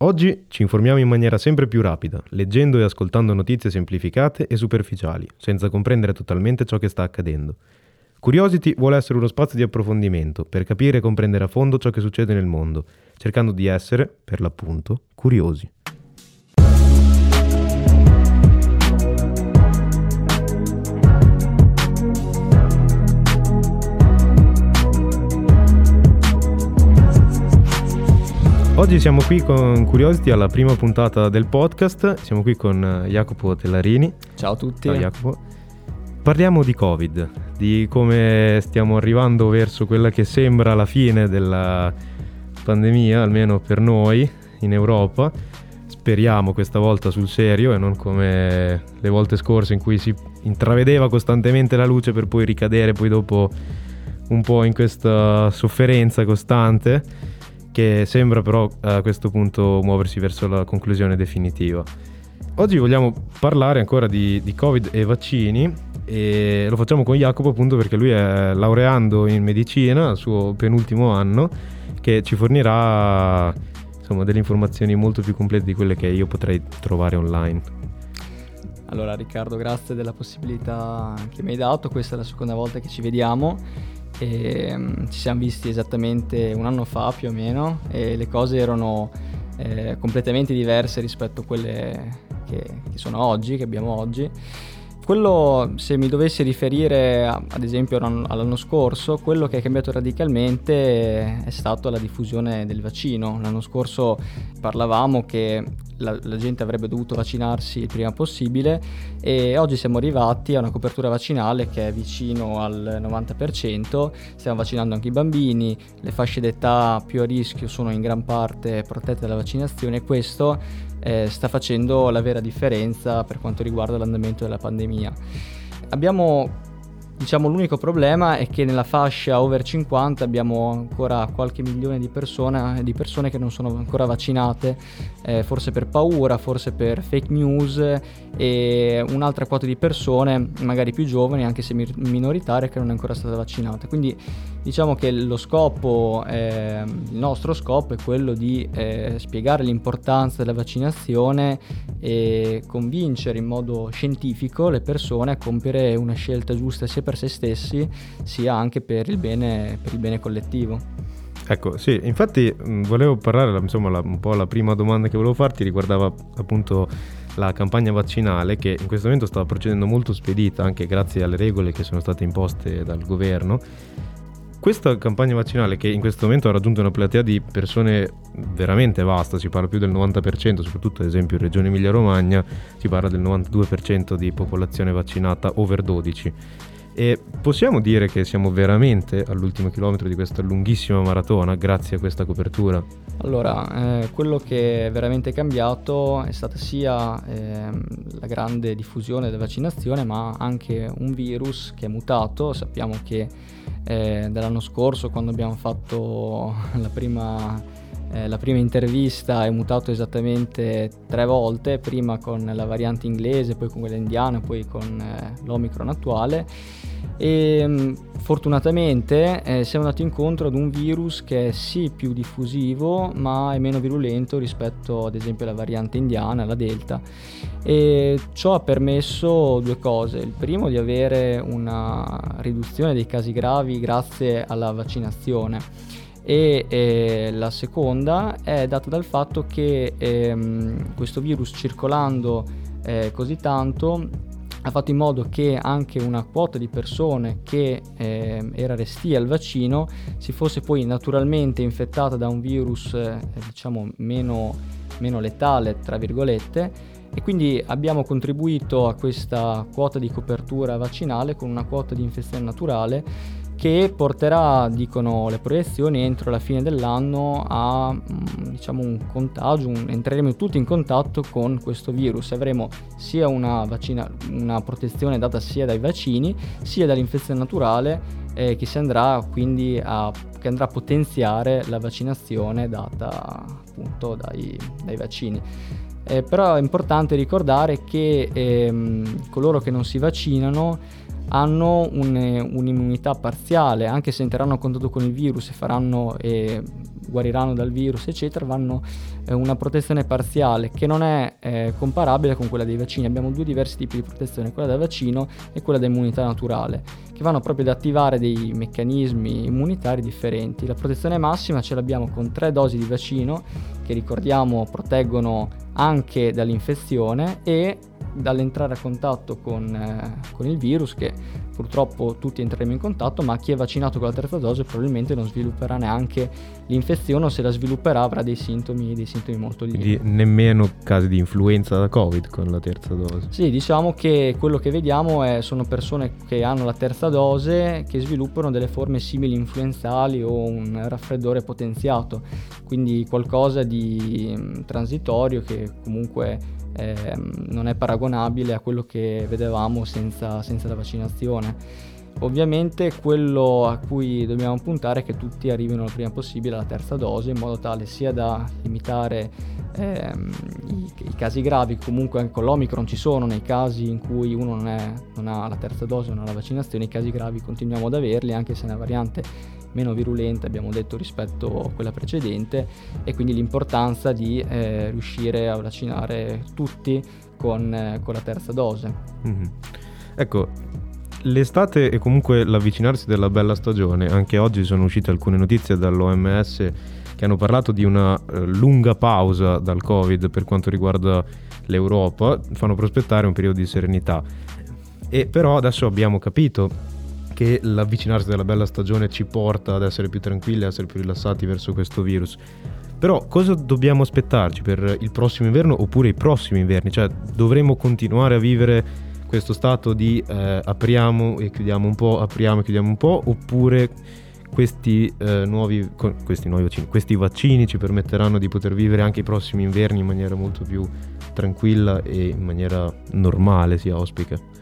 Oggi ci informiamo in maniera sempre più rapida, leggendo e ascoltando notizie semplificate e superficiali, senza comprendere totalmente ciò che sta accadendo. Curiosity vuole essere uno spazio di approfondimento per capire e comprendere a fondo ciò che succede nel mondo, cercando di essere, per l'appunto, curiosi. Oggi siamo qui con Curiosity alla prima puntata del podcast, siamo qui con eh, Jacopo Tellarini. Ciao a tutti. Ciao Jacopo. Parliamo di Covid, di come stiamo arrivando verso quella che sembra la fine della pandemia, almeno per noi in Europa. Speriamo questa volta sul serio e non come le volte scorse in cui si intravedeva costantemente la luce per poi ricadere poi dopo un po' in questa sofferenza costante che sembra però a questo punto muoversi verso la conclusione definitiva. Oggi vogliamo parlare ancora di, di Covid e vaccini e lo facciamo con Jacopo appunto perché lui è laureando in medicina al suo penultimo anno che ci fornirà insomma, delle informazioni molto più complete di quelle che io potrei trovare online. Allora Riccardo, grazie della possibilità che mi hai dato, questa è la seconda volta che ci vediamo e, um, ci siamo visti esattamente un anno fa più o meno e le cose erano eh, completamente diverse rispetto a quelle che, che sono oggi, che abbiamo oggi. Quello, se mi dovessi riferire ad esempio all'anno scorso, quello che è cambiato radicalmente è stata la diffusione del vaccino. L'anno scorso parlavamo che la, la, gente avrebbe dovuto vaccinarsi il prima possibile e oggi siamo arrivati a una copertura vaccinale che è vicino al 90%, stiamo vaccinando anche i bambini, le fasce d'età più a rischio sono in gran parte protette dalla vaccinazione e questo eh, sta facendo la vera differenza per quanto riguarda l'andamento della pandemia. Abbiamo Diciamo l'unico problema è che nella fascia over 50 abbiamo ancora qualche milione di persone, di persone che non sono ancora vaccinate, eh, forse per paura, forse per fake news e un'altra quota di persone, magari più giovani, anche se minoritarie, che non è ancora stata vaccinata. Quindi diciamo che lo scopo, eh, il nostro scopo è quello di eh, spiegare l'importanza della vaccinazione e convincere in modo scientifico le persone a compiere una scelta giusta sia per se stessi sia anche per il bene, per il bene collettivo. Ecco, sì, infatti volevo parlare, insomma, la, un po' la prima domanda che volevo farti riguardava appunto la campagna vaccinale che in questo momento sta procedendo molto spedita anche grazie alle regole che sono state imposte dal governo. Questa campagna vaccinale che in questo momento ha raggiunto una platea di persone veramente vasta, si parla più del 90%, soprattutto ad esempio in Regione Emilia-Romagna si parla del 92% di popolazione vaccinata over 12 e possiamo dire che siamo veramente all'ultimo chilometro di questa lunghissima maratona grazie a questa copertura? Allora, eh, quello che è veramente cambiato è stata sia eh, la grande diffusione della vaccinazione, ma anche un virus che è mutato. Sappiamo che eh, dall'anno scorso, quando abbiamo fatto la prima eh, la prima intervista è mutato esattamente tre volte, prima con la variante inglese, poi con quella indiana, poi con eh, l'Omicron attuale. E mm, fortunatamente eh, siamo andati incontro ad un virus che è sì più diffusivo ma è meno virulento rispetto ad esempio alla variante indiana, la Delta. E ciò ha permesso due cose, il primo di avere una riduzione dei casi gravi grazie alla vaccinazione e eh, la seconda è data dal fatto che ehm, questo virus circolando eh, così tanto ha fatto in modo che anche una quota di persone che eh, era restia al vaccino si fosse poi naturalmente infettata da un virus eh, diciamo meno, meno letale tra virgolette. E quindi abbiamo contribuito a questa quota di copertura vaccinale con una quota di infezione naturale che porterà, dicono le proiezioni, entro la fine dell'anno a mm, diciamo, un contagio, un, entreremo tutti in contatto con questo virus, avremo sia una, vaccina, una protezione data sia dai vaccini sia dall'infezione naturale eh, che, andrà, quindi a, che andrà a potenziare la vaccinazione data appunto dai, dai vaccini. Eh, però è importante ricordare che ehm, coloro che non si vaccinano hanno un, un'immunità parziale, anche se entreranno a contatto con il virus e faranno e guariranno dal virus, eccetera, vanno eh, una protezione parziale che non è eh, comparabile con quella dei vaccini. Abbiamo due diversi tipi di protezione, quella del vaccino e quella dell'immunità naturale, che vanno proprio ad attivare dei meccanismi immunitari differenti. La protezione massima ce l'abbiamo con tre dosi di vaccino che ricordiamo proteggono anche dall'infezione e dall'entrare a contatto con, eh, con, il virus che purtroppo tutti entreremo in contatto ma chi è vaccinato con la terza dose probabilmente non svilupperà neanche l'infezione o se la svilupperà avrà dei sintomi, dei sintomi molto lievi. Quindi nemmeno casi di influenza da covid con la terza dose? Sì, diciamo che quello che vediamo è, sono persone che hanno la terza dose che sviluppano delle forme simili influenzali o un raffreddore potenziato, quindi qualcosa di mm, transitorio che comunque eh, non è paragonabile a quello che vedevamo senza, senza la vaccinazione. Ovviamente quello a cui dobbiamo puntare è che tutti arrivino il prima possibile alla terza dose in modo tale sia da limitare ehm, i, i, casi gravi, comunque anche con l'Omicron ci sono nei casi in cui uno non, è, non ha la terza dose, non ha la vaccinazione, i casi gravi continuiamo ad averli anche se è una variante meno virulenta, abbiamo detto, rispetto a quella precedente e quindi l'importanza di eh, riuscire a vaccinare tutti con, eh, con la terza dose. Mm-hmm. Ecco, l'estate e comunque l'avvicinarsi della bella stagione, anche oggi sono uscite alcune notizie dall'OMS che hanno parlato di una eh, lunga pausa dal Covid per quanto riguarda l'Europa, fanno prospettare un periodo di serenità. E però adesso abbiamo capito che l'avvicinarsi della bella stagione ci porta ad essere più tranquilli, ad essere più rilassati verso questo virus. Però cosa dobbiamo aspettarci per il prossimo inverno oppure i prossimi inverni? Cioè dovremo continuare a vivere questo stato di eh, apriamo e chiudiamo un po', apriamo e chiudiamo un po', oppure questi, eh, nuovi, questi nuovi vaccini, questi vaccini ci permetteranno di poter vivere anche i prossimi inverni in maniera molto più tranquilla e in maniera normale, si auspica.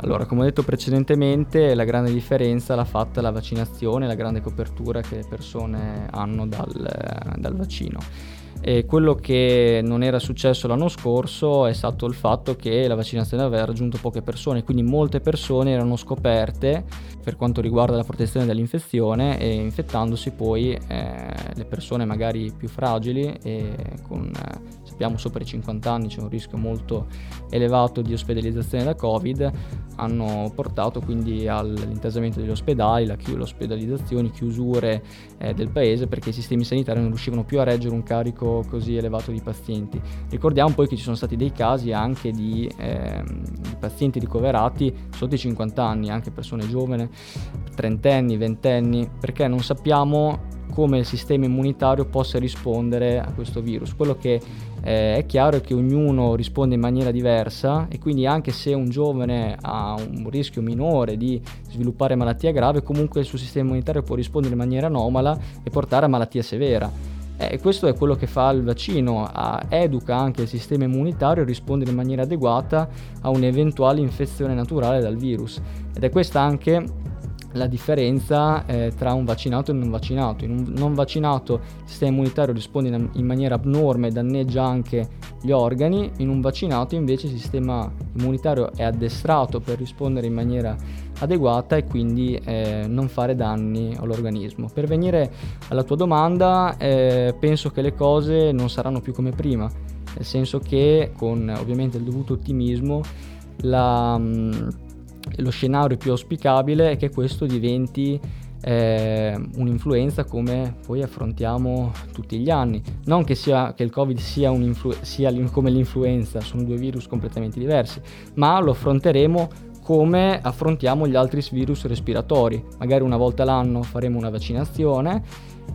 Allora, come ho detto precedentemente, la grande differenza l'ha fatta la vaccinazione, la grande copertura che le persone hanno dal, dal vaccino. E quello che non era successo l'anno scorso è stato il fatto che la vaccinazione aveva raggiunto poche persone, quindi molte persone erano scoperte per quanto riguarda la protezione dall'infezione e infettandosi poi eh, le persone magari più fragili e con eh, sappiamo sopra i 50 anni c'è un rischio molto elevato di ospedalizzazione da Covid, hanno portato quindi all'intasamento degli ospedali, la chi- l'ospedalizzazione, chiusure eh, del paese perché i sistemi sanitari non riuscivano più a reggere un carico così elevato di pazienti. Ricordiamo poi che ci sono stati dei casi anche di, eh, di pazienti ricoverati sotto i 50 anni, anche persone giovani, trentenni, ventenni, perché non sappiamo come il sistema immunitario possa rispondere a questo virus. Quello che eh, è chiaro che ognuno risponde in maniera diversa e quindi anche se un giovane ha un rischio minore di sviluppare malattia grave, comunque il suo sistema immunitario può rispondere in maniera anomala e portare a malattia severa. E eh, questo è quello che fa il vaccino, educa anche il sistema immunitario a rispondere in maniera adeguata a un'eventuale infezione naturale dal virus. Ed è questa anche la differenza eh, tra un vaccinato e un non vaccinato. In un non vaccinato il sistema immunitario risponde in, maniera abnorme e danneggia anche gli organi, in un vaccinato invece il sistema immunitario è addestrato per rispondere in maniera adeguata e quindi eh, non fare danni all'organismo. Per venire alla tua domanda, eh, penso che le cose non saranno più come prima, nel senso che con ovviamente il dovuto ottimismo la... Mh, mm, lo scenario più auspicabile è che questo diventi eh, un'influenza come poi affrontiamo tutti gli anni. Non che, sia, che il Covid sia, sia come l'influenza, sono due virus completamente diversi, ma lo affronteremo come affrontiamo gli altri virus respiratori. Magari una volta l'anno faremo una vaccinazione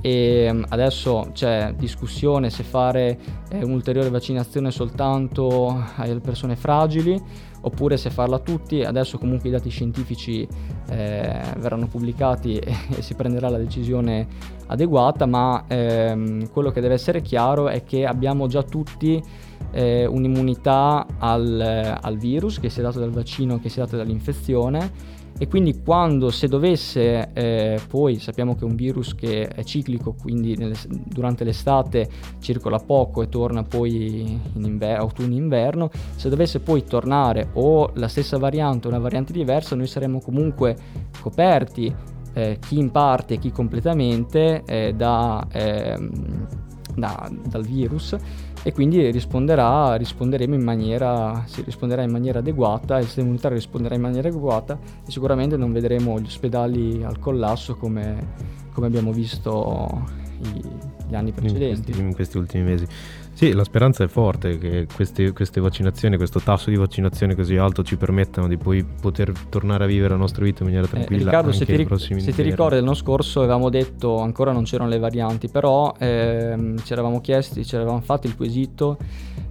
e mm, adesso c'è discussione se fare eh, un'ulteriore vaccinazione soltanto alle persone fragili oppure se farla tutti. Adesso comunque i dati scientifici eh, verranno pubblicati e, e, si prenderà la decisione adeguata, ma ehm, quello che deve essere chiaro è che abbiamo già tutti eh, un'immunità al, al virus che si è dato dal vaccino, che si è data dall'infezione e quindi quando se dovesse eh, poi sappiamo che è un virus che è ciclico quindi nelle, durante l'estate circola poco e torna poi in inver- autunno-inverno se dovesse poi tornare o la stessa variante o una variante diversa noi saremmo comunque coperti eh, chi in parte chi completamente eh, da, ehm, da, dal virus e quindi risponderà, risponderemo in maniera, si risponderà in maniera adeguata, il sistema immunitario risponderà in maniera adeguata e sicuramente non vedremo gli ospedali al collasso come, come abbiamo visto i, gli anni precedenti. In questi, in questi ultimi mesi. Sì, la speranza è forte che queste, queste, vaccinazioni, questo tasso di vaccinazione così alto ci permettano di poi poter tornare a vivere la nostra vita in maniera eh, tranquilla. Eh, Riccardo, se ti, ric- se ti ricordi l'anno scorso avevamo detto ancora non c'erano le varianti, però ehm, ci eravamo chiesti, ci eravamo fatti il quesito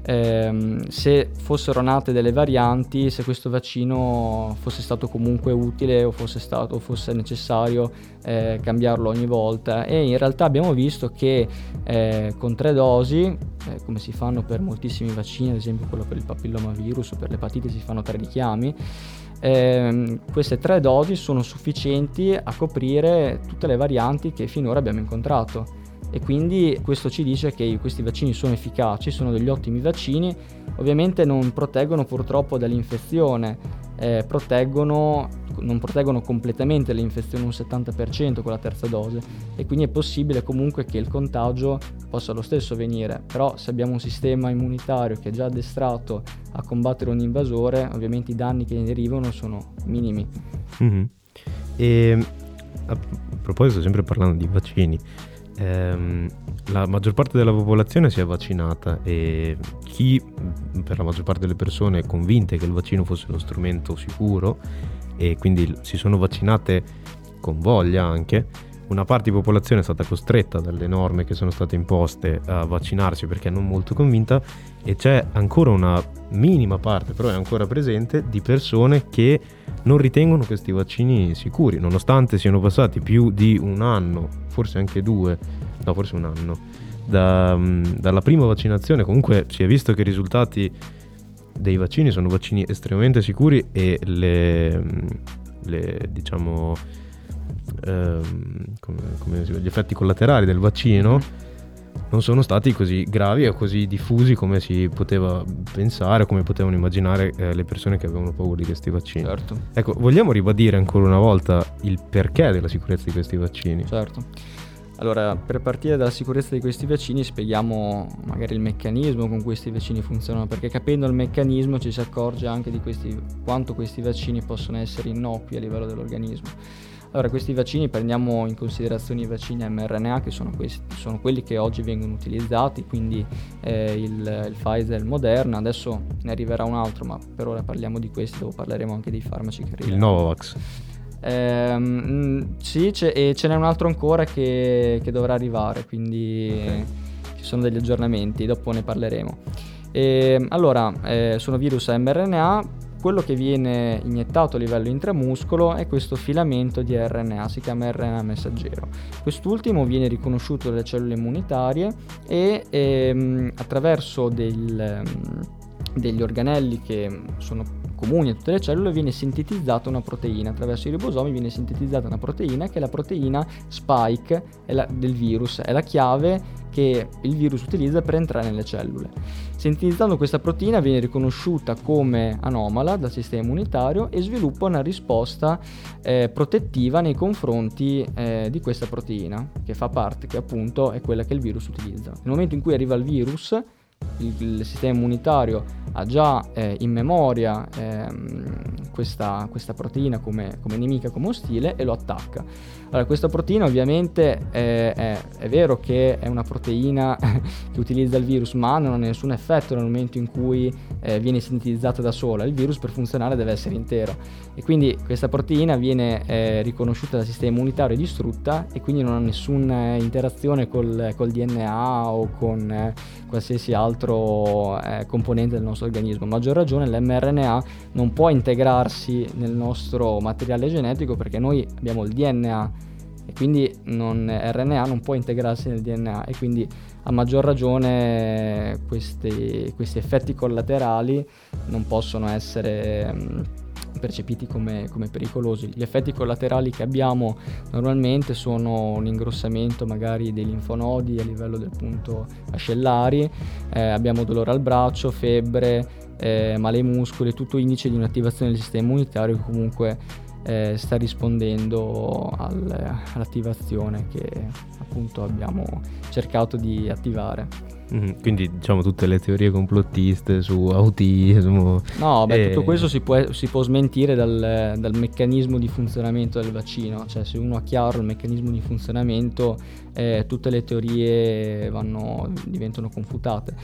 ehm, se fossero nate delle varianti, se questo vaccino fosse stato comunque utile o fosse, stato, fosse necessario eh, cambiarlo ogni volta. E in realtà abbiamo visto che eh, con tre dosi, eh, come si fanno per moltissimi vaccini, ad esempio quello per il papillomavirus o per l'epatite si fanno tre richiami, eh, queste tre dosi sono sufficienti a coprire tutte le varianti che finora abbiamo incontrato e quindi questo ci dice che questi vaccini sono efficaci, sono degli ottimi vaccini, ovviamente non proteggono purtroppo dall'infezione, eh, proteggono, non proteggono completamente l'infezione un 70% con la terza dose e quindi è possibile comunque che il contagio possa lo stesso venire, però se abbiamo un sistema immunitario che è già addestrato a combattere un invasore, ovviamente i danni che ne derivano sono minimi. Mm-hmm. E a proposito, sempre parlando di vaccini, ehm, la maggior parte della popolazione si è vaccinata e chi per la maggior parte delle persone è convinta che il vaccino fosse uno strumento sicuro e quindi si sono vaccinate con voglia anche, una parte di popolazione è stata costretta dalle norme che sono state imposte a vaccinarsi perché non molto convinta e c'è ancora una minima parte, però è ancora presente, di persone che non ritengono questi vaccini sicuri, nonostante siano passati più di un anno, forse anche due, no forse un anno, da, dalla prima vaccinazione. Comunque si è visto che i risultati dei vaccini sono vaccini estremamente sicuri e le, le diciamo ehm, come, come gli effetti collaterali del vaccino non sono stati così gravi e così diffusi come si poteva pensare, come potevano immaginare eh, le persone che avevano paura di questi vaccini. Certo. Ecco, vogliamo ribadire ancora una volta il perché della sicurezza di questi vaccini? Certo. Allora, per partire dalla sicurezza di questi vaccini spieghiamo magari il meccanismo con cui questi vaccini funzionano, perché capendo il meccanismo ci si accorge anche di questi, quanto questi vaccini possono essere innocui a livello dell'organismo. Allora, questi vaccini prendiamo in considerazione i vaccini mRNA che sono, questi, sono quelli che oggi vengono utilizzati, quindi eh, il, il, Pfizer e il Moderna, adesso ne arriverà un altro, ma per ora parliamo di questi, dopo parleremo anche dei farmaci che arrivano. Il Novavax. Ehm, sì, e ce n'è un altro ancora che, che dovrà arrivare, quindi okay. ci sono degli aggiornamenti, dopo ne parleremo. E, ehm, allora, eh, sono virus mRNA, quello che viene iniettato a livello intramuscolo è questo filamento di RNA, si chiama RNA messaggero. Quest'ultimo viene riconosciuto dalle cellule immunitarie e ehm, attraverso del, ehm, degli organelli che sono comuni a tutte le cellule viene sintetizzata una proteina, attraverso i ribosomi viene sintetizzata una proteina che è la proteina spike la, del virus, è la chiave che il virus utilizza per entrare nelle cellule. Sintetizzando questa proteina viene riconosciuta come anomala dal sistema immunitario e sviluppa una risposta eh, protettiva nei confronti eh, di questa proteina, che fa parte, che appunto è quella che il virus utilizza. Nel momento in cui arriva il virus, il, il sistema immunitario ha già eh, in memoria ehm, questa, questa, proteina come, come, nemica, come ostile e lo attacca. Allora, questa proteina ovviamente è, è, è, vero che è una proteina che utilizza il virus, ma non ha nessun effetto nel momento in cui eh, viene sintetizzata da sola. Il virus per funzionare deve essere intero e quindi questa proteina viene eh, riconosciuta dal sistema immunitario e distrutta e quindi non ha nessuna interazione col, col DNA o con eh, qualsiasi altro eh, componente del nostro organismo. A maggior ragione l'mRNA non può integrarsi nel nostro materiale genetico perché noi abbiamo il DNA e quindi non, RNA non può integrarsi nel DNA e quindi a maggior ragione questi, questi effetti collaterali non possono essere percepiti come, come, pericolosi. Gli effetti collaterali che abbiamo normalmente sono un ingrossamento magari dei linfonodi a livello del punto ascellari, eh, abbiamo dolore al braccio, febbre, eh, male ai muscoli, tutto indice di un'attivazione del sistema immunitario che comunque eh, sta rispondendo al, all'attivazione che appunto abbiamo cercato di attivare. Mm, quindi diciamo tutte le teorie complottiste su autismo. No, beh, e... tutto questo si può, si può smentire dal, dal, meccanismo di funzionamento del vaccino, cioè se uno ha chiaro il meccanismo di funzionamento eh, tutte le teorie vanno, diventano confutate,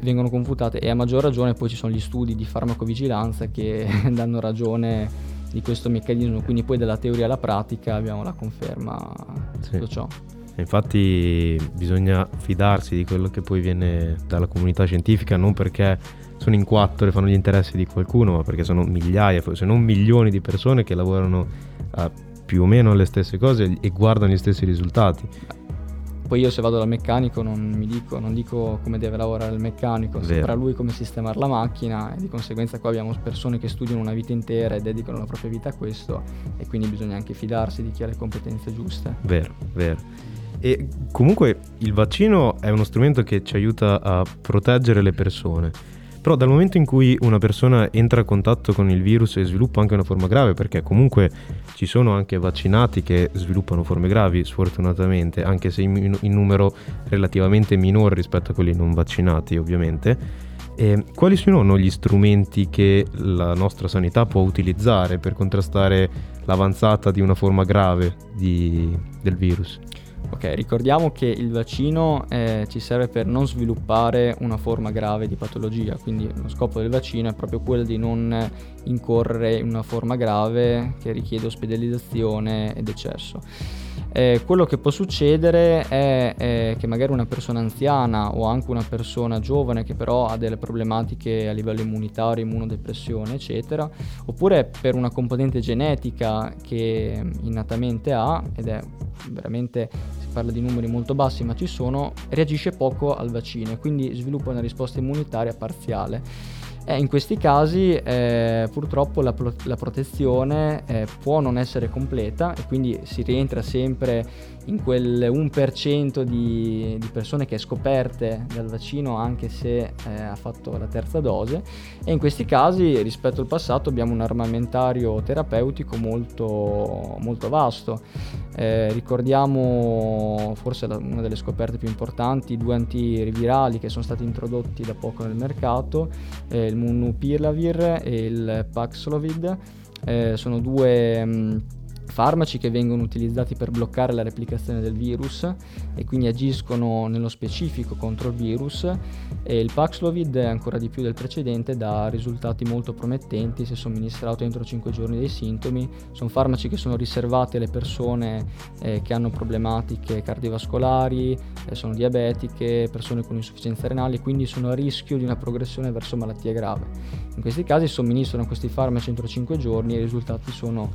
vengono confutate e a maggior ragione poi ci sono gli studi di farmacovigilanza che danno ragione di questo meccanismo, quindi poi dalla teoria alla pratica abbiamo la conferma di sì. tutto ciò. Infatti bisogna fidarsi di quello che poi viene dalla comunità scientifica, non perché sono in quattro e fanno gli interessi di qualcuno, ma perché sono migliaia, se non milioni di persone che lavorano a più o meno le stesse cose e guardano gli stessi risultati. Poi io se vado dal meccanico non, dico, non dico, come deve lavorare il meccanico, saprà lui come sistemare la macchina e di conseguenza qua abbiamo persone che studiano una vita intera e dedicano la propria vita a questo e quindi bisogna anche fidarsi di chi ha le competenze giuste. Vero, vero. E comunque il vaccino è uno strumento che ci aiuta a proteggere le persone. Però dal momento in cui una persona entra a contatto con il virus e sviluppa anche una forma grave, perché comunque ci sono anche vaccinati che sviluppano forme gravi, sfortunatamente, anche se in, in numero relativamente minore rispetto a quelli non vaccinati, ovviamente. E quali sono gli strumenti che la nostra sanità può utilizzare per contrastare l'avanzata di una forma grave di, del virus? Ok, ricordiamo che il vaccino eh, ci serve per non sviluppare una forma grave di patologia, quindi lo scopo del vaccino è proprio quello di non incorrere in una forma grave che richiede ospedalizzazione e decesso. Eh, quello che può succedere è, è, che magari una persona anziana o anche una persona giovane che però ha delle problematiche a livello immunitario, immunodepressione, eccetera, oppure per una componente genetica che innatamente ha, ed è veramente parla di numeri molto bassi ma ci sono, reagisce poco al vaccino e quindi sviluppa una risposta immunitaria parziale. Eh, in questi casi eh, purtroppo la, pro- la protezione eh, può non essere completa e quindi si rientra sempre in quel 1% di, di persone che è scoperte dal vaccino anche se eh, ha fatto la terza dose e in questi casi rispetto al passato abbiamo un armamentario terapeutico molto, molto vasto. Eh, ricordiamo forse la, una delle scoperte più importanti, due antivirali che sono stati introdotti da poco nel mercato, eh, il Munupiravir e il Paxlovid. Eh, sono due... Mh, farmaci che vengono utilizzati per bloccare la replicazione del virus e quindi agiscono nello specifico contro il virus e il Paxlovid ancora di più del precedente dà risultati molto promettenti se somministrato entro 5 giorni dei sintomi. Sono farmaci che sono riservati alle persone eh, che hanno problematiche cardiovascolari, eh, sono diabetiche, persone con insufficienza renale, quindi sono a rischio di una progressione verso malattie grave. In questi casi somministrano questi farmaci entro 5 giorni e i risultati sono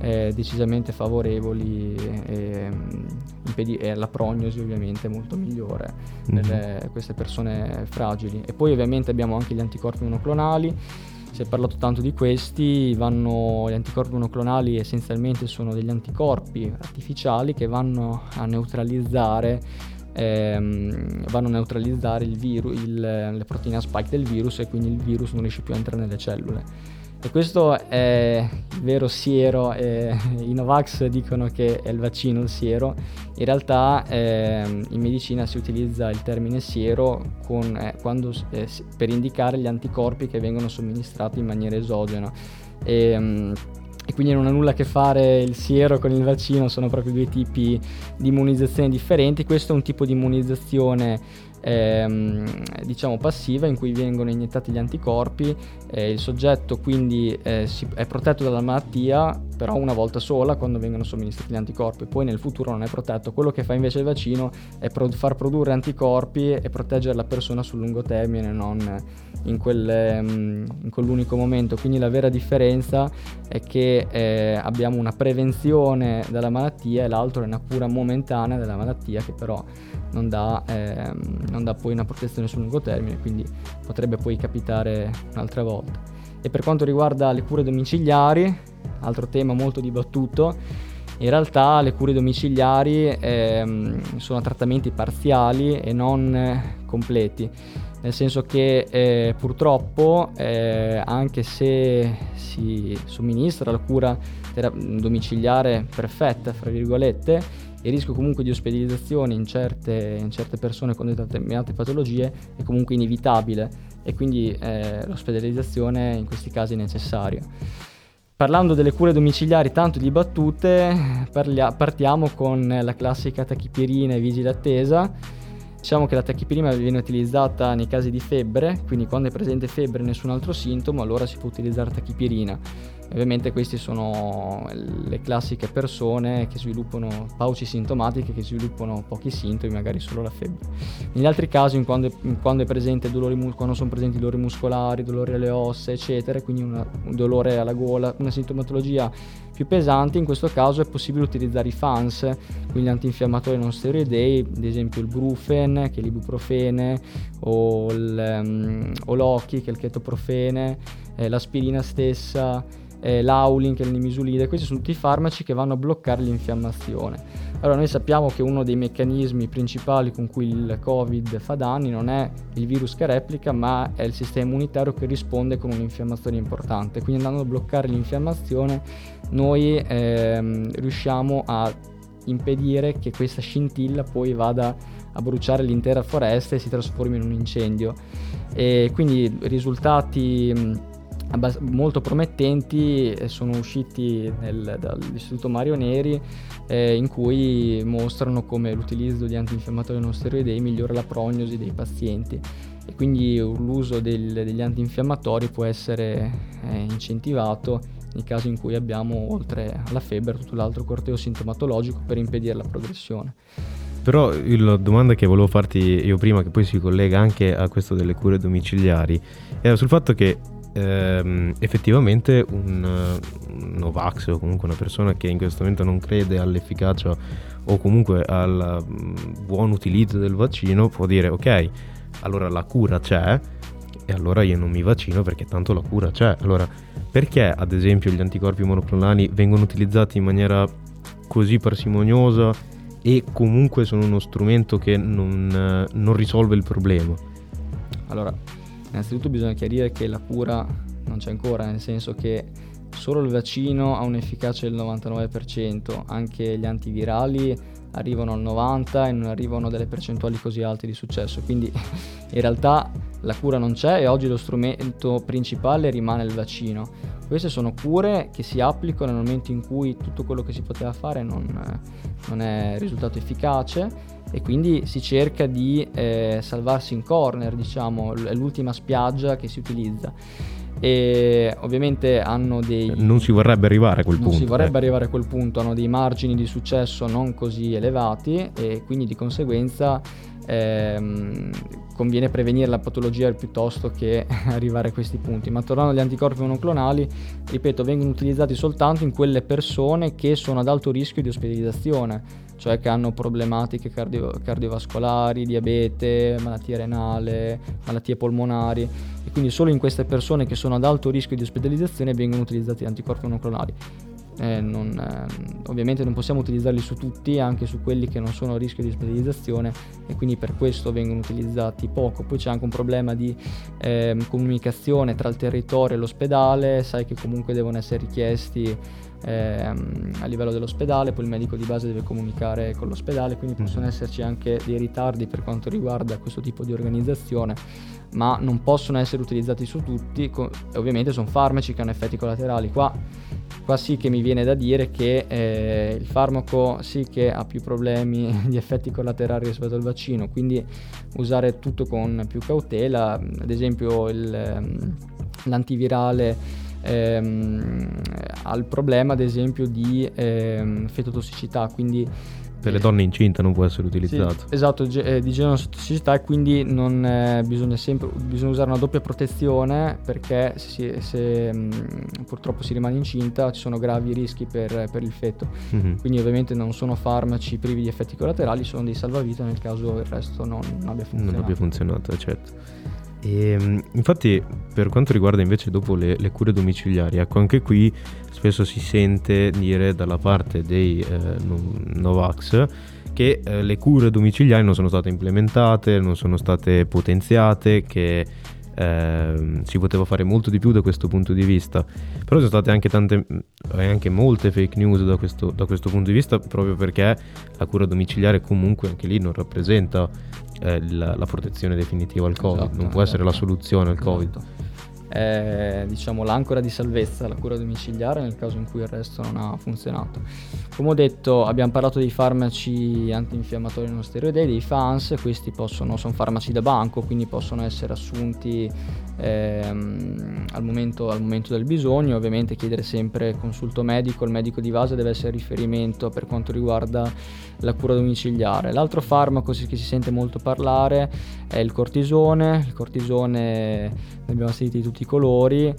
eh, favorevoli e, impedi- e, la prognosi ovviamente è molto migliore mm-hmm. per queste persone fragili. E poi ovviamente abbiamo anche gli anticorpi monoclonali si è parlato tanto di questi, vanno, gli anticorpi monoclonali essenzialmente sono degli anticorpi artificiali che vanno a neutralizzare ehm, vanno a neutralizzare il viru- il, le proteine spike del virus e quindi il virus non riesce più a entrare nelle cellule. E questo è il vero siero, eh, i Novax dicono che è il vaccino il siero, in realtà eh, in medicina si utilizza il termine siero con, eh, quando, eh, per indicare gli anticorpi che vengono somministrati in maniera esogena. E, um, e quindi non ha nulla a che fare il siero con il vaccino, sono proprio due tipi di immunizzazione differenti. Questo è un tipo di immunizzazione ehm, diciamo passiva in cui vengono iniettati gli anticorpi, eh, il soggetto quindi eh, si, è protetto dalla malattia però una volta sola quando vengono somministrati gli anticorpi, poi nel futuro non è protetto. Quello che fa invece il vaccino è pro- far produrre anticorpi e proteggere la persona sul lungo termine, non in, quel, um, in quell'unico momento. Quindi la vera differenza è che eh, abbiamo una prevenzione della malattia e l'altro è una cura momentanea della malattia che però non dà, eh, non dà poi una protezione sul lungo termine, quindi potrebbe poi capitare un'altra volta. E per quanto riguarda le cure domiciliari, altro tema molto dibattuto, in realtà le cure domiciliari eh, sono trattamenti parziali e non eh, completi, nel senso che eh, purtroppo eh, anche se si somministra la cura tera- domiciliare perfetta, fra virgolette, il rischio comunque di ospedalizzazione in certe, in certe persone con determinate patologie è comunque inevitabile e quindi eh, l'ospedalizzazione in questi casi è necessaria. Parlando delle cure domiciliari, tanto di battute, parlia- partiamo con la classica tachipirina e vigile attesa. Diciamo che la tachipirina viene utilizzata nei casi di febbre, quindi quando è presente febbre e nessun altro sintomo, allora si può utilizzare tachipirina. Ovviamente queste sono le classiche persone che sviluppano pauci sintomatiche, che sviluppano pochi sintomi, magari solo la febbre. Negli altri casi, in quando, in quando, dolori, quando, sono presenti dolori muscolari, dolori alle ossa, eccetera, quindi una, un dolore alla gola, una sintomatologia più pesante, in questo caso è possibile utilizzare i FANS, quindi antinfiammatori non steroidei, ad esempio il Brufen, che è l'ibuprofene, o, il, um, o l'Oki, che è il chetoprofene, eh, l'aspirina stessa, eh, l'Aulin che è il nimisulide, questi sono tutti farmaci che vanno a bloccare l'infiammazione. Allora noi sappiamo che uno dei meccanismi principali con cui il Covid fa danni non è il virus che replica, ma è il sistema immunitario che risponde con un'infiammazione importante. Quindi andando a bloccare l'infiammazione noi ehm, riusciamo a impedire che questa scintilla poi vada a bruciare l'intera foresta e si trasformi in un incendio. E quindi risultati molto promettenti sono usciti nel, dall'istituto Mario Neri eh, in cui mostrano come l'utilizzo di antinfiammatori non steroidei migliora la prognosi dei pazienti e quindi l'uso del, degli antinfiammatori può essere eh, incentivato nei casi in cui abbiamo oltre alla febbre tutto l'altro corteo sintomatologico per impedire la progressione. Però la domanda che volevo farti io prima, che poi si collega anche a questo delle cure domiciliari, era sul fatto che ehm, effettivamente un, un Novax o comunque una persona che in questo momento non crede all'efficacia o comunque al mm, buon utilizzo del vaccino può dire ok, allora la cura c'è e allora io non mi vaccino perché tanto la cura c'è. Allora perché ad esempio gli anticorpi monoclonali vengono utilizzati in maniera così parsimoniosa e comunque sono uno strumento che non, non risolve il problema? Allora, Innanzitutto bisogna chiarire che la cura non c'è ancora, nel senso che solo il vaccino ha un'efficacia del 99%, anche gli antivirali arrivano al 90% e non arrivano a delle percentuali così alte di successo, quindi in realtà la cura non c'è e oggi lo strumento principale rimane il vaccino. Queste sono cure che si applicano nel momento in cui tutto quello che si poteva fare non, non è risultato efficace e quindi si cerca di eh, salvarsi in corner, diciamo, è l'ultima spiaggia che si utilizza. E ovviamente hanno dei... Non si vorrebbe arrivare a quel non punto. Non si vorrebbe eh. arrivare a quel punto, hanno dei margini di successo non così elevati e quindi di conseguenza ehm, conviene prevenire la patologia piuttosto che arrivare a questi punti. Ma tornando agli anticorpi monoclonali, ripeto, vengono utilizzati soltanto in quelle persone che sono ad alto rischio di ospedalizzazione cioè che hanno problematiche cardio- cardiovascolari, diabete, malattia renale, malattie polmonari e quindi solo in queste persone che sono ad alto rischio di ospedalizzazione vengono utilizzati anticorpi monoclonali. Eh, non, eh, ovviamente non possiamo utilizzarli su tutti, anche su quelli che non sono a rischio di ospedalizzazione e quindi per questo vengono utilizzati poco. Poi c'è anche un problema di eh, comunicazione tra il territorio e l'ospedale, sai che comunque devono essere richiesti ehm, a livello dell'ospedale, poi il medico di base deve comunicare con l'ospedale, quindi possono mm-hmm. esserci anche dei ritardi per quanto riguarda questo tipo di organizzazione, ma non possono essere utilizzati su tutti, co- ovviamente sono farmaci che hanno effetti collaterali. Qua, qua sì che mi viene da dire che eh, il farmaco sì che ha più problemi di effetti collaterali rispetto al vaccino, quindi usare tutto con più cautela, ad esempio il, ehm, l'antivirale ehm, ha il problema ad esempio di ehm, fetotossicità, quindi per le donne incinte non può essere utilizzato. Sì, esatto, ge- eh, di genotossicità e quindi non, eh, bisogna, sempre, bisogna usare una doppia protezione perché se, se mh, purtroppo si rimane incinta ci sono gravi rischi per, per il feto. Mm-hmm. Quindi ovviamente non sono farmaci privi di effetti collaterali, sono dei salvavita nel caso il resto non, non abbia funzionato. Non abbia funzionato, certo. E, ehm, infatti, per quanto riguarda invece dopo le, le, cure domiciliari, ecco, anche qui spesso si sente dire dalla parte dei eh, Novax che eh, le cure domiciliari non sono state implementate, non sono state potenziate, che eh, si poteva fare molto di più da questo punto di vista, però ci sono state anche, tante, anche molte fake news da questo, da questo, punto di vista proprio perché la cura domiciliare comunque anche lì non rappresenta eh, la, la, protezione definitiva al Covid, esatto, non può essere esatto. la soluzione al Covid. Esatto è diciamo, l'ancora di salvezza, la cura domiciliare nel caso in cui il resto non ha funzionato. Come ho detto abbiamo parlato dei farmaci antinfiammatori non steroidei, dei FANS, questi possono, sono farmaci da banco, quindi possono essere assunti ehm, al, momento, al, momento, del bisogno, ovviamente chiedere sempre consulto medico, il medico di base deve essere riferimento per quanto riguarda la cura domiciliare. L'altro farmaco che si sente molto parlare è il cortisone, il cortisone ne abbiamo sentiti tutti i colori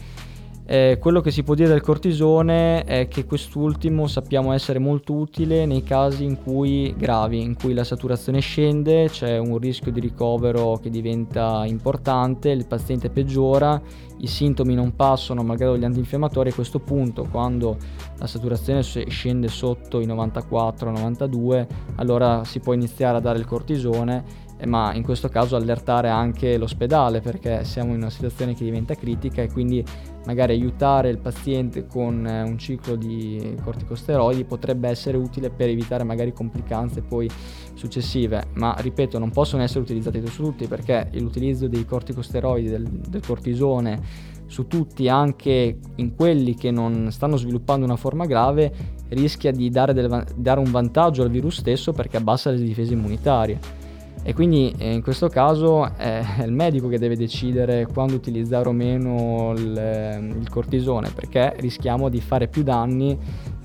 eh, quello che si può dire del cortisone è che quest'ultimo sappiamo essere molto utile nei casi in cui gravi, in cui la saturazione scende, c'è un rischio di ricovero che diventa importante, il paziente peggiora, i sintomi non passano malgrado gli antinfiammatori a questo punto quando la saturazione scende sotto i 94-92 allora si può iniziare a dare il cortisone ma in questo caso allertare anche l'ospedale perché siamo in una situazione che diventa critica e quindi magari aiutare il paziente con eh, un ciclo di corticosteroidi potrebbe essere utile per evitare magari complicanze poi successive, ma ripeto non possono essere utilizzati su tutti perché l'utilizzo dei corticosteroidi, del, del cortisone su tutti, anche in quelli che non stanno sviluppando una forma grave, rischia di dare, del, dare un vantaggio al virus stesso perché abbassa le difese immunitarie e quindi eh, in questo caso è il medico che deve decidere quando utilizzare o meno il, ehm, il cortisone perché rischiamo di fare più danni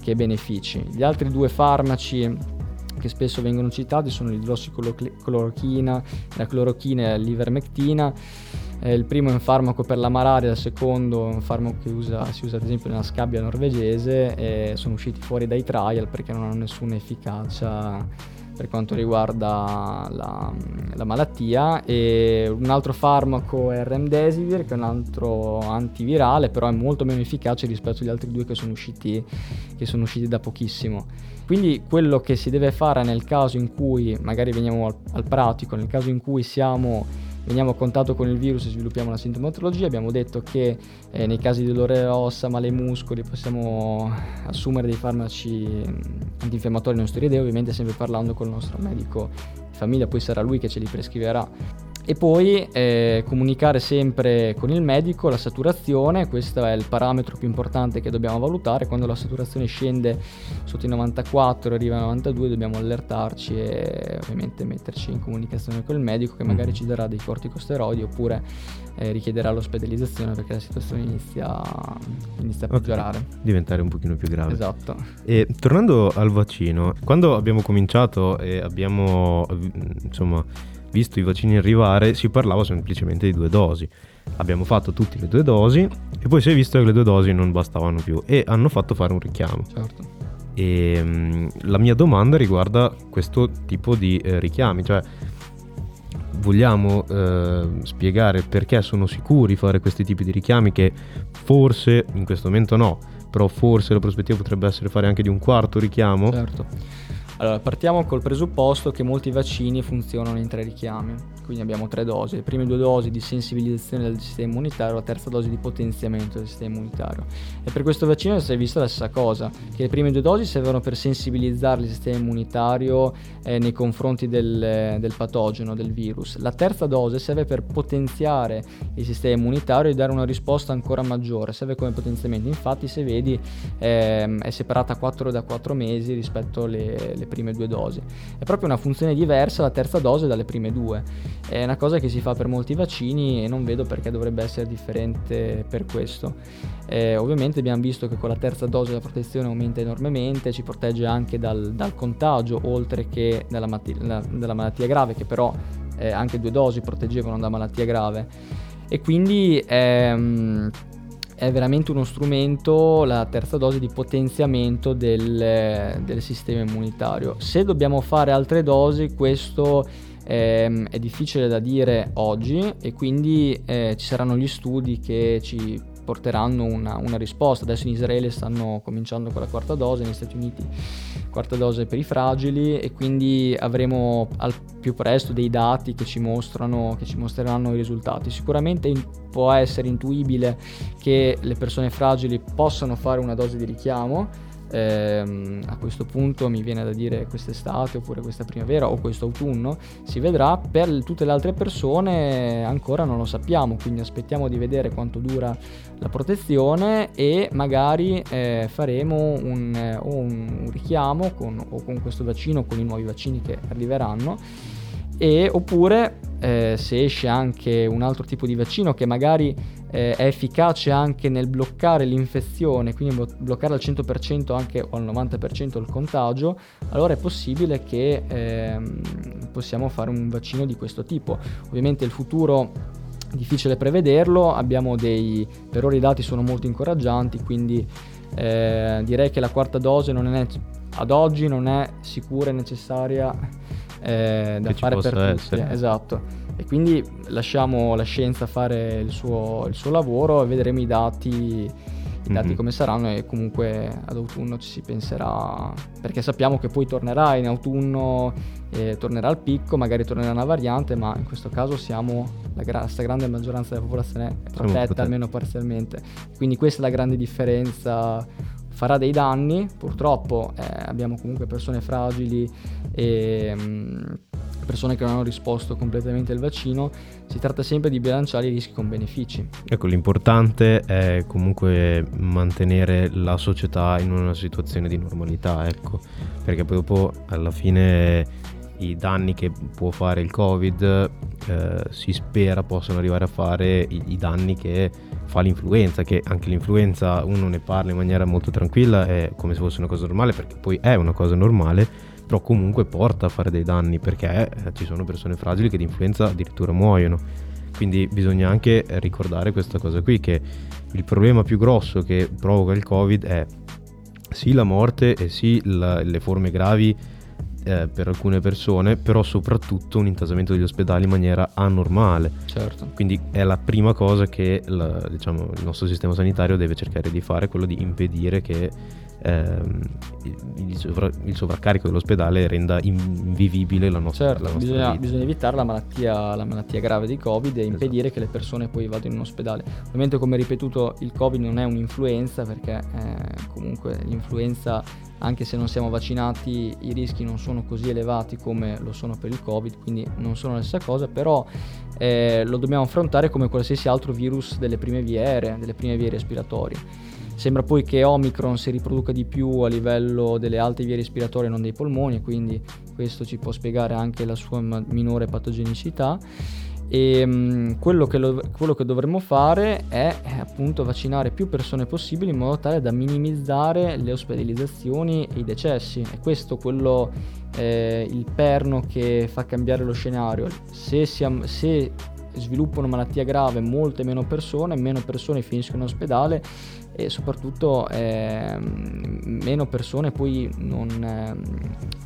che benefici. Gli altri due farmaci che spesso vengono citati sono l'idrossiclorochina, la clorochina e l'ivermectina. Eh, il primo è un farmaco per la malaria, il secondo è un farmaco che usa, si usa ad esempio nella scabbia norvegese e sono usciti fuori dai trial perché non hanno nessuna efficacia per quanto riguarda la, la, malattia e un altro farmaco è Remdesivir che è un altro antivirale però è molto meno efficace rispetto agli altri due che sono usciti, che sono usciti da pochissimo. Quindi quello che si deve fare nel caso in cui magari veniamo al, al pratico nel caso in cui siamo veniamo a contatto con il virus e sviluppiamo la sintomatologia. Abbiamo detto che eh, nei casi di dolore ossa, male ai muscoli, possiamo assumere dei farmaci antinfiammatori non steroidei, ovviamente sempre parlando con il nostro medico di famiglia, poi sarà lui che ce li prescriverà e poi eh, comunicare sempre con il medico la saturazione, questo è il parametro più importante che dobbiamo valutare, quando la saturazione scende sotto i 94 e arriva a 92 dobbiamo allertarci e ovviamente metterci in comunicazione con il medico che magari mm. ci darà dei corticosteroidi oppure eh, richiederà l'ospedalizzazione perché la situazione inizia, inizia a peggiorare. Okay. Diventare un pochino più grave. Esatto. E tornando al vaccino, quando abbiamo cominciato e abbiamo insomma visto i vaccini arrivare, si parlava semplicemente di due dosi. Abbiamo fatto tutte le due dosi e poi si è visto che le due dosi non bastavano più e hanno fatto fare un richiamo. Certo. E um, la mia domanda riguarda questo tipo di eh, richiami, cioè vogliamo eh, spiegare perché sono sicuri fare questi tipi di richiami che forse in questo momento no, però forse la prospettiva potrebbe essere fare anche di un quarto richiamo. Certo. Allora, partiamo col presupposto che molti vaccini funzionano in tre richiami quindi abbiamo tre dosi, le prime due dosi di sensibilizzazione del sistema immunitario, la terza dose di potenziamento del sistema immunitario. E per questo vaccino si è vista la stessa cosa, che le prime due dosi servono per sensibilizzare il sistema immunitario eh, nei confronti del, del, patogeno, del virus. La terza dose serve per potenziare il sistema immunitario e dare una risposta ancora maggiore, serve come potenziamento. Infatti se vedi eh, è separata 4 da 4 mesi rispetto alle prime due dosi. È proprio una funzione diversa la terza dose dalle prime due. È una cosa che si fa per molti vaccini e non vedo perché dovrebbe essere differente per questo. Eh, ovviamente abbiamo visto che con la terza dose la protezione aumenta enormemente, ci protegge anche dal, dal contagio oltre che dalla, matti- la, dalla, malattia grave, che però eh, anche due dosi proteggevano da malattia grave. E quindi ehm, è veramente uno strumento, la terza dose, di potenziamento del, del sistema immunitario. Se dobbiamo fare altre dosi, questo eh, è difficile da dire oggi e quindi eh, ci saranno gli studi che ci porteranno una, una, risposta. Adesso in Israele stanno cominciando con la quarta dose, negli Stati Uniti quarta dose per i fragili e quindi avremo al più presto dei dati che ci, mostrano, che ci mostreranno i risultati. Sicuramente può essere intuibile che le persone fragili possano fare una dose di richiamo ehm, a questo punto mi viene da dire quest'estate oppure questa primavera o questo autunno, si vedrà, per tutte le altre persone ancora non lo sappiamo, quindi aspettiamo di vedere quanto dura la protezione e magari eh, faremo un, eh, un richiamo con, o con questo vaccino con i nuovi vaccini che arriveranno. E oppure eh, se esce anche un altro tipo di vaccino che magari eh, è efficace anche nel bloccare l'infezione, quindi bloccare al 100% anche o al 90% il contagio, allora è possibile che ehm, possiamo fare un vaccino di questo tipo. Ovviamente il futuro è difficile prevederlo, abbiamo dei, per ora i dati sono molto incoraggianti, quindi eh, direi che la quarta dose non è, ad oggi non è sicura e necessaria eh, da fare per tutti. Esatto e quindi lasciamo la scienza fare il suo, il suo lavoro e vedremo i dati, i dati mm-hmm. come saranno e comunque ad autunno ci si penserà, perché sappiamo che poi tornerà in autunno, eh, tornerà al picco, magari tornerà una variante, ma in questo caso siamo la gra- stragrande maggioranza della popolazione è protetta almeno parzialmente. Quindi questa è la grande differenza farà dei danni, purtroppo eh, abbiamo comunque persone fragili e mh, mm, persone che non hanno risposto completamente al vaccino, si tratta sempre di bilanciare i rischi con benefici. Ecco, l'importante è comunque mantenere la società in una situazione di normalità, ecco, perché poi dopo alla fine i danni che può fare il Covid eh, si spera possano arrivare a fare i, i, danni che fa l'influenza, che anche l'influenza uno ne parla in maniera molto tranquilla, è come se fosse una cosa normale, perché poi è una cosa normale, però comunque porta a fare dei danni perché eh, ci sono persone fragili che di influenza addirittura muoiono. Quindi bisogna anche ricordare questa cosa qui, che il problema più grosso che provoca il Covid è sì la morte e sì la, le forme gravi eh, per alcune persone, però soprattutto un intasamento degli ospedali in maniera anormale. Certo. Quindi è la prima cosa che la, diciamo, il nostro sistema sanitario deve cercare di fare, quello di impedire che ehm, il, sovra- il, sovraccarico dell'ospedale renda invivibile la nostra, certo, la nostra bisogna, vita. bisogna evitare la malattia, la malattia, grave di Covid e esatto. impedire che le persone poi vadano in ospedale. Ovviamente come ripetuto il Covid non è un'influenza perché eh, comunque l'influenza anche se non siamo vaccinati i rischi non sono così elevati come lo sono per il Covid, quindi non sono la stessa cosa, però eh, lo dobbiamo affrontare come qualsiasi altro virus delle prime vie aeree, delle prime vie respiratorie. Sembra poi che Omicron si riproduca di più a livello delle alte vie respiratorie, non dei polmoni, quindi questo ci può spiegare anche la sua minore patogenicità. E um, quello, che lo, quello, che dovremmo fare è, è, appunto vaccinare più persone possibili in modo tale da minimizzare le ospedalizzazioni e i decessi. E questo quello eh, il perno che fa cambiare lo scenario. Se, siamo, se sviluppa una malattia grave molte meno persone, meno persone finiscono in ospedale e soprattutto eh, meno persone poi non, eh,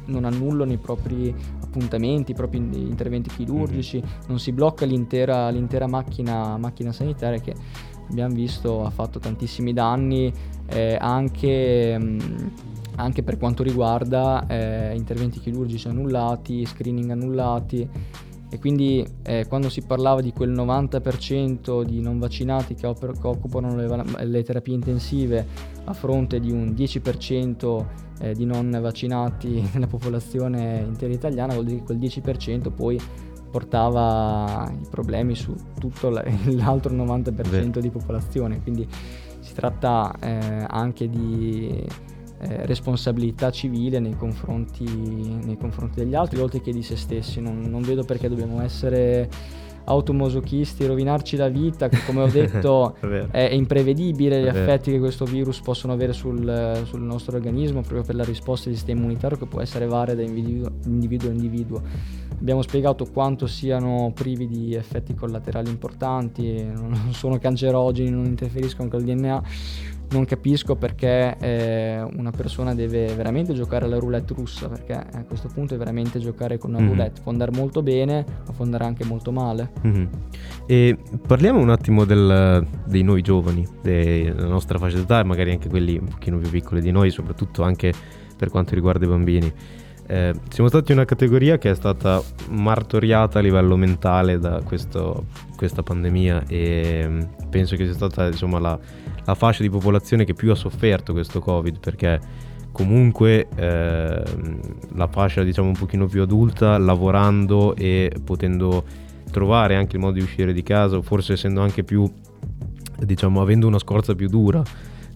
non, annullano i propri appuntamenti, i propri interventi chirurgici, mm-hmm. non si blocca l'intera, l'intera macchina, macchina, sanitaria che abbiamo visto ha fatto tantissimi danni eh, anche... Mh, mm, anche per quanto riguarda eh, interventi chirurgici annullati, screening annullati e quindi eh, quando si parlava di quel 90% di non vaccinati che, oper- che occupano le, le, terapie intensive a fronte di un 10% eh, di non vaccinati nella popolazione intera italiana, vuol dire che quel 10% poi portava i problemi su tutto l'altro 90% Beh. di popolazione, quindi si tratta eh, anche di eh, responsabilità civile nei confronti, nei confronti, degli altri, oltre che di se stessi. Non, non vedo perché dobbiamo essere automosochisti, rovinarci la vita, che come ho detto è, è, imprevedibile gli effetti che questo virus possono avere sul, sul, nostro organismo proprio per la risposta del sistema immunitario che può essere varia da individuo, individuo a individuo. Abbiamo spiegato quanto siano privi di effetti collaterali importanti, non sono cancerogeni, non interferiscono col DNA, non capisco perché eh, una persona deve veramente giocare alla roulette russa, perché a questo punto è veramente giocare con una mm-hmm. roulette, può andare molto bene, ma può andare anche molto male. Mm-hmm. E parliamo un attimo del, dei noi giovani, della nostra fascia d'età e magari anche quelli un pochino più piccoli di noi, soprattutto anche per quanto riguarda i bambini. Eh, siamo stati una categoria che è stata martoriata a livello mentale da questo, questa pandemia e mm, penso che sia stata insomma, la, la, fascia di popolazione che più ha sofferto questo Covid perché comunque eh, la fascia diciamo un pochino più adulta lavorando e potendo trovare anche il modo di uscire di casa forse essendo anche più diciamo avendo una scorza più dura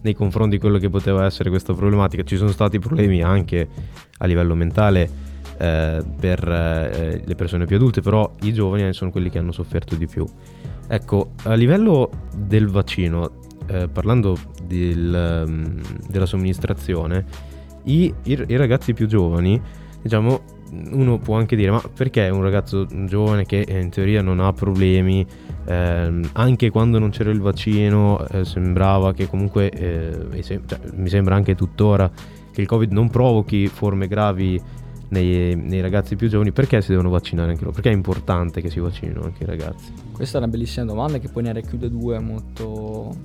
nei confronti di quello che poteva essere questa problematica. Ci sono stati problemi anche a livello mentale eh, per eh, le persone più adulte, però i giovani sono quelli che hanno sofferto di più. Ecco, a livello del vaccino, eh, parlando del, um, della somministrazione, i, i, i ragazzi più giovani, diciamo, uno può anche dire ma perché un ragazzo giovane che in teoria non ha problemi eh, anche quando non c'era il vaccino eh, sembrava che comunque eh, cioè, mi sembra anche tuttora che il covid non provochi forme gravi nei, nei, ragazzi più giovani perché si devono vaccinare anche loro? Perché è importante che si vaccinino anche i ragazzi? Questa è una bellissima domanda che poi ne racchiude due molto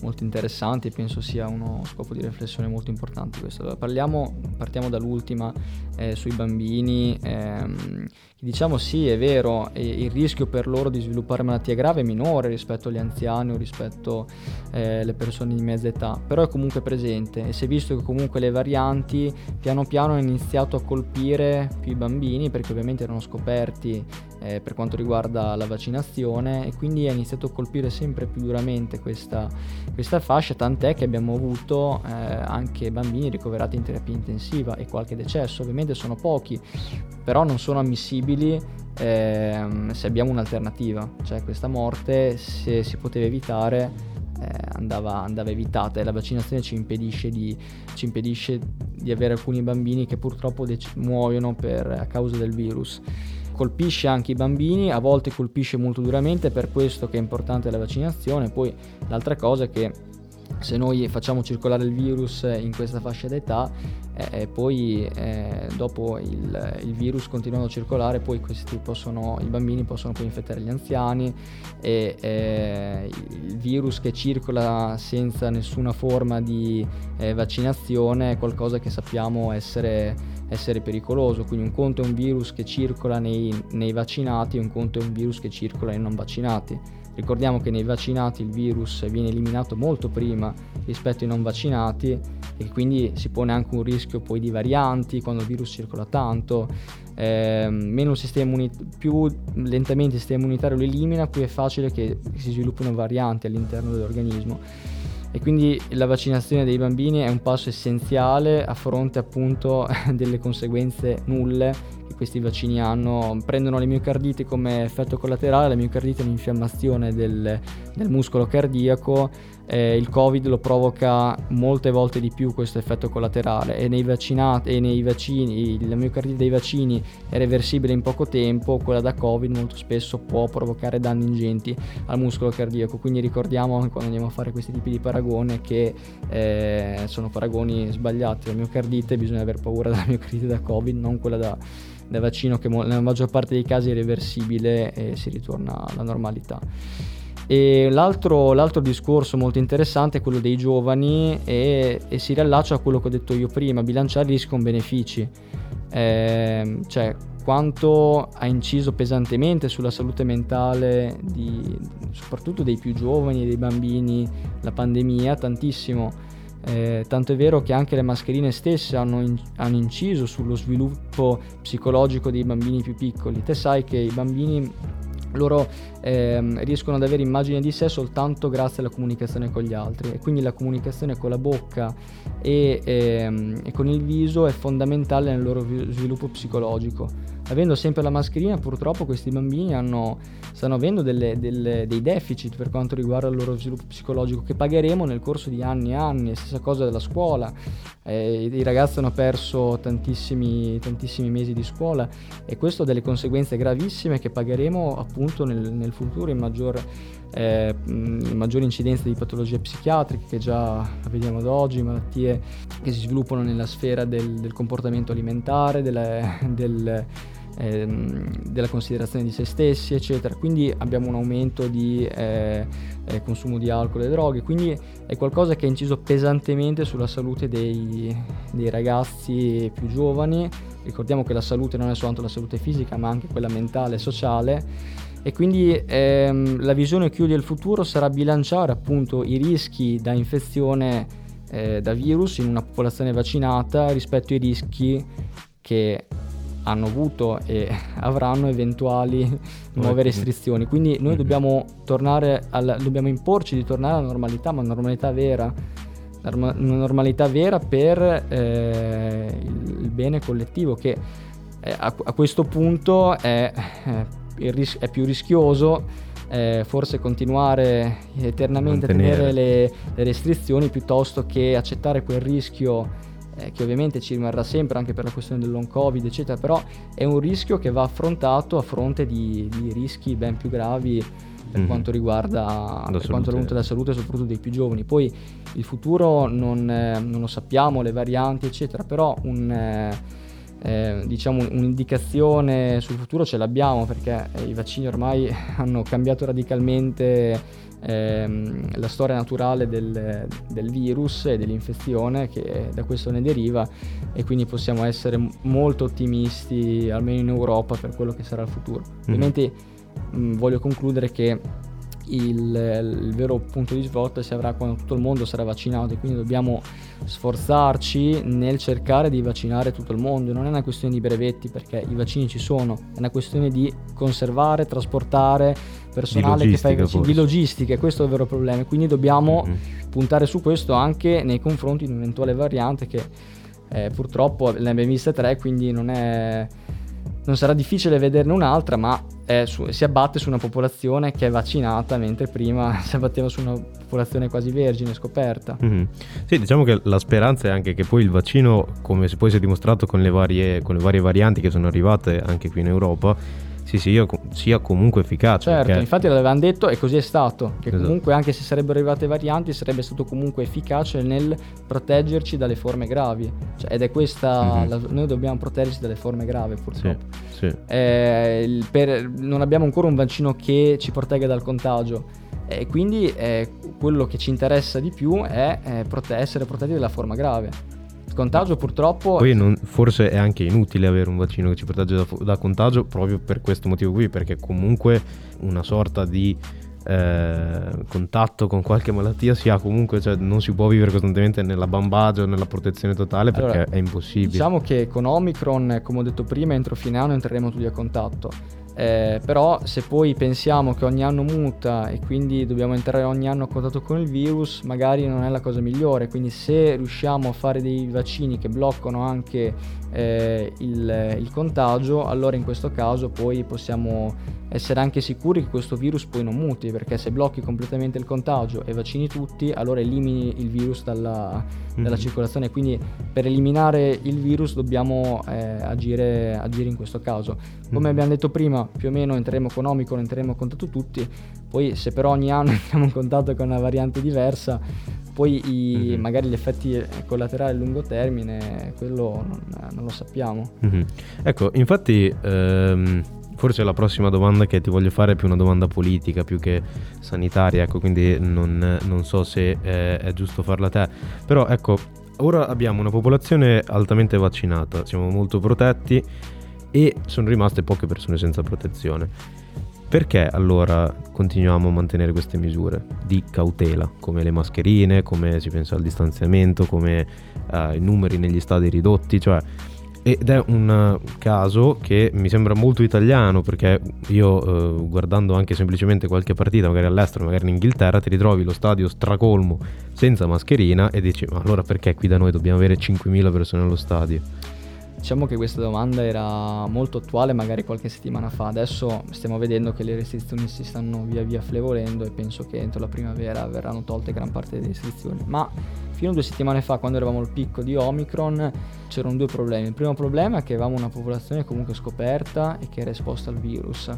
molto interessanti e penso sia uno scopo di riflessione molto importante questo. Allora, parliamo, partiamo dall'ultima eh, sui bambini, ehm, diciamo sì è vero, il rischio per loro di sviluppare malattie gravi è minore rispetto agli anziani o rispetto alle eh, persone di mezza età, però è comunque presente e si è visto che comunque le varianti piano piano hanno iniziato a colpire più i bambini perché ovviamente erano scoperti eh, per quanto riguarda la vaccinazione e quindi ha iniziato a colpire sempre più duramente questa, questa fascia, tant'è che abbiamo avuto eh, anche bambini ricoverati in terapia intensiva e qualche decesso, ovviamente sono pochi, però non sono ammissibili ehm, se abbiamo un'alternativa, cioè questa morte se si poteva evitare eh, andava, andava, evitata e la vaccinazione ci impedisce di, ci impedisce di avere alcuni bambini che purtroppo dec- muoiono per, a causa del virus colpisce anche i bambini, a volte colpisce molto duramente, per questo che è importante la vaccinazione. Poi l'altra cosa è che se noi facciamo circolare il virus in questa fascia d'età, eh, poi eh, dopo il, il, virus continuando a circolare, poi possono, i bambini possono poi infettare gli anziani e eh, il virus che circola senza nessuna forma di eh, vaccinazione è qualcosa che sappiamo essere essere pericoloso, quindi un conto è un virus che circola nei, nei vaccinati e un conto è un virus che circola nei non vaccinati. Ricordiamo che nei vaccinati il virus viene eliminato molto prima rispetto ai non vaccinati e quindi si pone anche un rischio poi di varianti quando il virus circola tanto. Eh, meno immunit- più lentamente il sistema immunitario lo elimina, più è facile che si sviluppino varianti all'interno dell'organismo e quindi la vaccinazione dei bambini è un passo essenziale a fronte appunto delle conseguenze nulle che questi vaccini hanno. Prendono le miocarditi come effetto collaterale, la miocardite è un'infiammazione del, del muscolo cardiaco eh, il Covid lo provoca molte volte di più questo effetto collaterale e nei, vaccinati, e nei vaccini, la miocardite dei vaccini è reversibile in poco tempo, quella da Covid molto spesso può provocare danni ingenti al muscolo cardiaco, quindi ricordiamo quando andiamo a fare questi tipi di paragone che eh, sono paragoni sbagliati, la miocardite bisogna aver paura della miocardite da Covid, non quella da, da vaccino che nella maggior parte dei casi è reversibile e si ritorna alla normalità. E l'altro, l'altro, discorso molto interessante è quello dei giovani e, e, si riallaccia a quello che ho detto io prima, bilanciare rischi con benefici. Eh, cioè, quanto ha inciso pesantemente sulla salute mentale di, soprattutto dei più giovani e dei bambini la pandemia, tantissimo. Eh, tanto è vero che anche le mascherine stesse hanno, in, hanno, inciso sullo sviluppo psicologico dei bambini più piccoli. Te sai che i bambini loro ehm, riescono ad avere immagine di sé soltanto grazie alla comunicazione con gli altri. E quindi la comunicazione con la bocca e, ehm, e con il viso è fondamentale nel loro sviluppo psicologico avendo sempre la mascherina purtroppo questi bambini hanno, stanno avendo delle, delle, dei deficit per quanto riguarda il loro sviluppo psicologico che pagheremo nel corso di anni e anni, stessa cosa della scuola, eh, i ragazzi hanno perso tantissimi, tantissimi, mesi di scuola e questo ha delle conseguenze gravissime che pagheremo appunto nel, nel futuro in maggior eh, maggiore incidenza di patologie psichiatriche che già vediamo ad oggi, malattie che si sviluppano nella sfera del, del comportamento alimentare, delle, del, ehm, della considerazione di se stessi, eccetera. Quindi abbiamo un aumento di eh, eh, consumo di alcol e droghe, quindi è qualcosa che ha inciso pesantemente sulla salute dei, dei ragazzi più giovani. Ricordiamo che la salute non è soltanto la salute fisica, ma anche quella mentale e sociale e quindi ehm, la visione chiude il futuro sarà bilanciare appunto i rischi da infezione eh, da virus in una popolazione vaccinata rispetto ai rischi che hanno avuto e avranno eventuali nuove restrizioni. Quindi noi mm-hmm. dobbiamo tornare al, dobbiamo imporci di tornare alla normalità, ma una normalità vera, una normalità vera per eh, il, bene collettivo che eh, a, a, questo punto è, eh, ris- è più rischioso eh, forse continuare eternamente Mantenere. a tenere le, le, restrizioni piuttosto che accettare quel rischio eh, che ovviamente ci rimarrà sempre anche per la questione del long covid eccetera però è un rischio che va affrontato a fronte di, di rischi ben più gravi per mm-hmm. quanto riguarda la, per quanto riguarda la salute soprattutto dei più giovani poi il futuro non, eh, non lo sappiamo le varianti eccetera però un eh, eh, diciamo un'indicazione sul futuro ce l'abbiamo perché eh, i vaccini ormai hanno cambiato radicalmente ehm, la storia naturale del, del, virus e dell'infezione che da questo ne deriva e quindi possiamo essere molto ottimisti almeno in Europa per quello che sarà il futuro. Mm-hmm. Ovviamente mh, voglio concludere che il, il, vero punto di svolta si avrà quando tutto il mondo sarà vaccinato e quindi dobbiamo sforzarci nel cercare di vaccinare tutto il mondo. Non è una questione di brevetti perché i vaccini ci sono, è una questione di conservare, trasportare personale che fa i vaccini, di logistica, questo è il vero problema. Quindi dobbiamo mm-hmm. puntare su questo anche nei confronti di un'eventuale variante che eh, purtroppo ne abbiamo viste tre, quindi non è non sarà difficile vederne un'altra, ma su, si abbatte su una popolazione che è vaccinata, mentre prima si abbatteva su una popolazione quasi vergine, scoperta. Mm-hmm. Sì, diciamo che la speranza è anche che poi il vaccino, come poi si è dimostrato con le varie, con le varie varianti che sono arrivate anche qui in Europa, sì, sia, sia comunque efficace. Certo, perché... infatti l'avevano detto e così è stato, che esatto. comunque anche se sarebbero arrivate varianti sarebbe stato comunque efficace nel proteggerci dalle forme gravi. Cioè, ed è questa, mm-hmm. la, noi dobbiamo proteggerci dalle forme gravi purtroppo. Sì, sì. Eh, per, non abbiamo ancora un vaccino che ci protegga dal contagio e quindi eh, quello che ci interessa di più è eh, prote- essere protetti dalla forma grave contagio purtroppo... Poi non, forse è anche inutile avere un vaccino che ci protegge da, da, contagio proprio per questo motivo qui, perché comunque una sorta di eh, contatto con qualche malattia si ha comunque, cioè non si può vivere costantemente nella bambagia o nella protezione totale perché allora, è impossibile. Diciamo che con Omicron, come ho detto prima, entro fine anno entreremo tutti a contatto eh, però se poi pensiamo che ogni anno muta e quindi dobbiamo entrare ogni anno a contatto con il virus, magari non è la cosa migliore. Quindi se riusciamo a fare dei vaccini che bloccano anche eh, il, il, contagio, allora in questo caso poi possiamo essere anche sicuri che questo virus poi non muti, perché se blocchi completamente il contagio e vaccini tutti, allora elimini il virus dalla, mm-hmm. dalla circolazione. Quindi per eliminare il virus dobbiamo eh, agire, agire, in questo caso. Come mm-hmm. abbiamo detto prima, più o meno entreremo con Omicron, entreremo a contatto tutti, poi se per ogni anno entriamo in contatto con una variante diversa, poi i, mm-hmm. magari gli effetti collaterali a lungo termine, quello non, non lo sappiamo. Mm-hmm. Ecco, infatti ehm, forse la prossima domanda che ti voglio fare è più una domanda politica più che sanitaria, ecco, quindi non, non so se è, è giusto farla a te, però ecco, ora abbiamo una popolazione altamente vaccinata, siamo molto protetti e sono rimaste poche persone senza protezione. Perché allora continuiamo a mantenere queste misure di cautela, come le mascherine, come si pensa al distanziamento, come uh, i numeri negli stadi ridotti, cioè ed è un caso che mi sembra molto italiano perché io eh, guardando anche semplicemente qualche partita magari all'estero, magari in Inghilterra, ti ritrovi lo stadio stracolmo senza mascherina e dici ma allora perché qui da noi dobbiamo avere 5.000 persone allo stadio? Diciamo che questa domanda era molto attuale magari qualche settimana fa, adesso stiamo vedendo che le restrizioni si stanno via via flevolendo e penso che entro la primavera verranno tolte gran parte delle restrizioni, ma fino a due settimane fa quando eravamo al picco di Omicron c'erano due problemi, il primo problema è che avevamo una popolazione comunque scoperta e che era esposta al virus,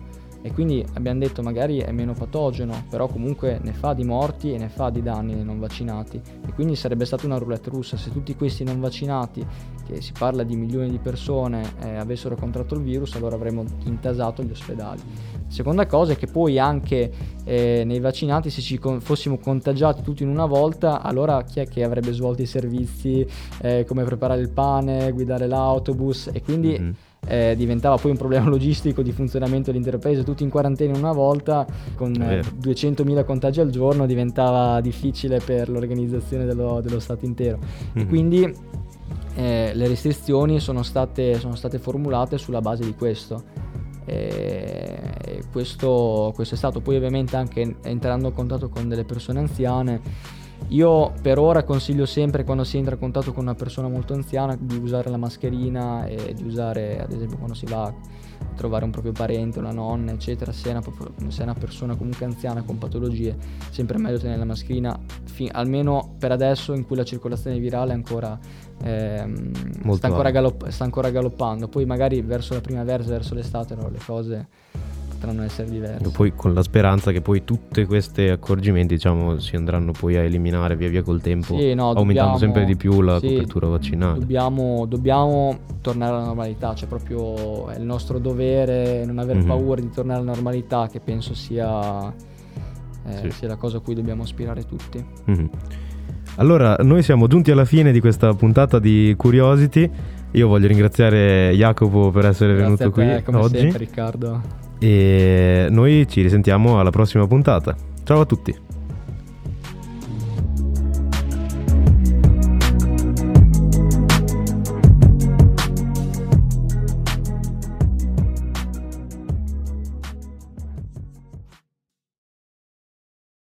e quindi abbiamo detto magari è meno patogeno, però comunque ne fa di morti e ne fa di danni nei non vaccinati. E quindi sarebbe stata una roulette russa. Se tutti questi non vaccinati, che si parla di milioni di persone, eh, avessero contratto il virus, allora avremmo intasato gli ospedali. Seconda cosa è che poi anche eh, nei vaccinati se ci con- fossimo contagiati tutti in una volta, allora chi è che avrebbe svolto i servizi, eh, come preparare il pane, guidare l'autobus? E quindi... Mm-hmm eh, diventava poi un problema logistico di funzionamento dell'intero paese, tutti in quarantena una volta, con eh, 200.000 contagi al giorno diventava difficile per l'organizzazione dello, dello Stato intero. Mm-hmm. quindi eh, le restrizioni sono state, sono state, formulate sulla base di questo. Questo, questo è stato poi ovviamente anche entrando in contatto con delle persone anziane io per ora consiglio sempre quando si entra in contatto con una persona molto anziana di usare la mascherina e di usare ad esempio quando si va a trovare un proprio parente, una nonna eccetera, se è una, se è una persona comunque anziana con patologie, sempre meglio tenere la mascherina fi- almeno per adesso in cui la circolazione virale è ancora, ehm, sta, ancora galopp- sta ancora galoppando, poi magari verso la primavera, verso l'estate no, le cose potranno essere diverse. Poi con la speranza che poi tutti questi accorgimenti diciamo, si andranno poi a eliminare via via col tempo, sì, no, aumentando dobbiamo, sempre di più la sì, copertura vaccinale. Dobbiamo, dobbiamo, tornare alla normalità, cioè proprio è il nostro dovere non aver mm-hmm. paura di tornare alla normalità che penso sia, eh, sì. sia la cosa a cui dobbiamo aspirare tutti. Mm-hmm. Allora, noi siamo giunti alla fine di questa puntata di Curiosity. Io voglio ringraziare Jacopo per essere Grazie venuto te, qui come oggi. Sempre, Riccardo. E noi ci risentiamo alla prossima puntata. Ciao a tutti.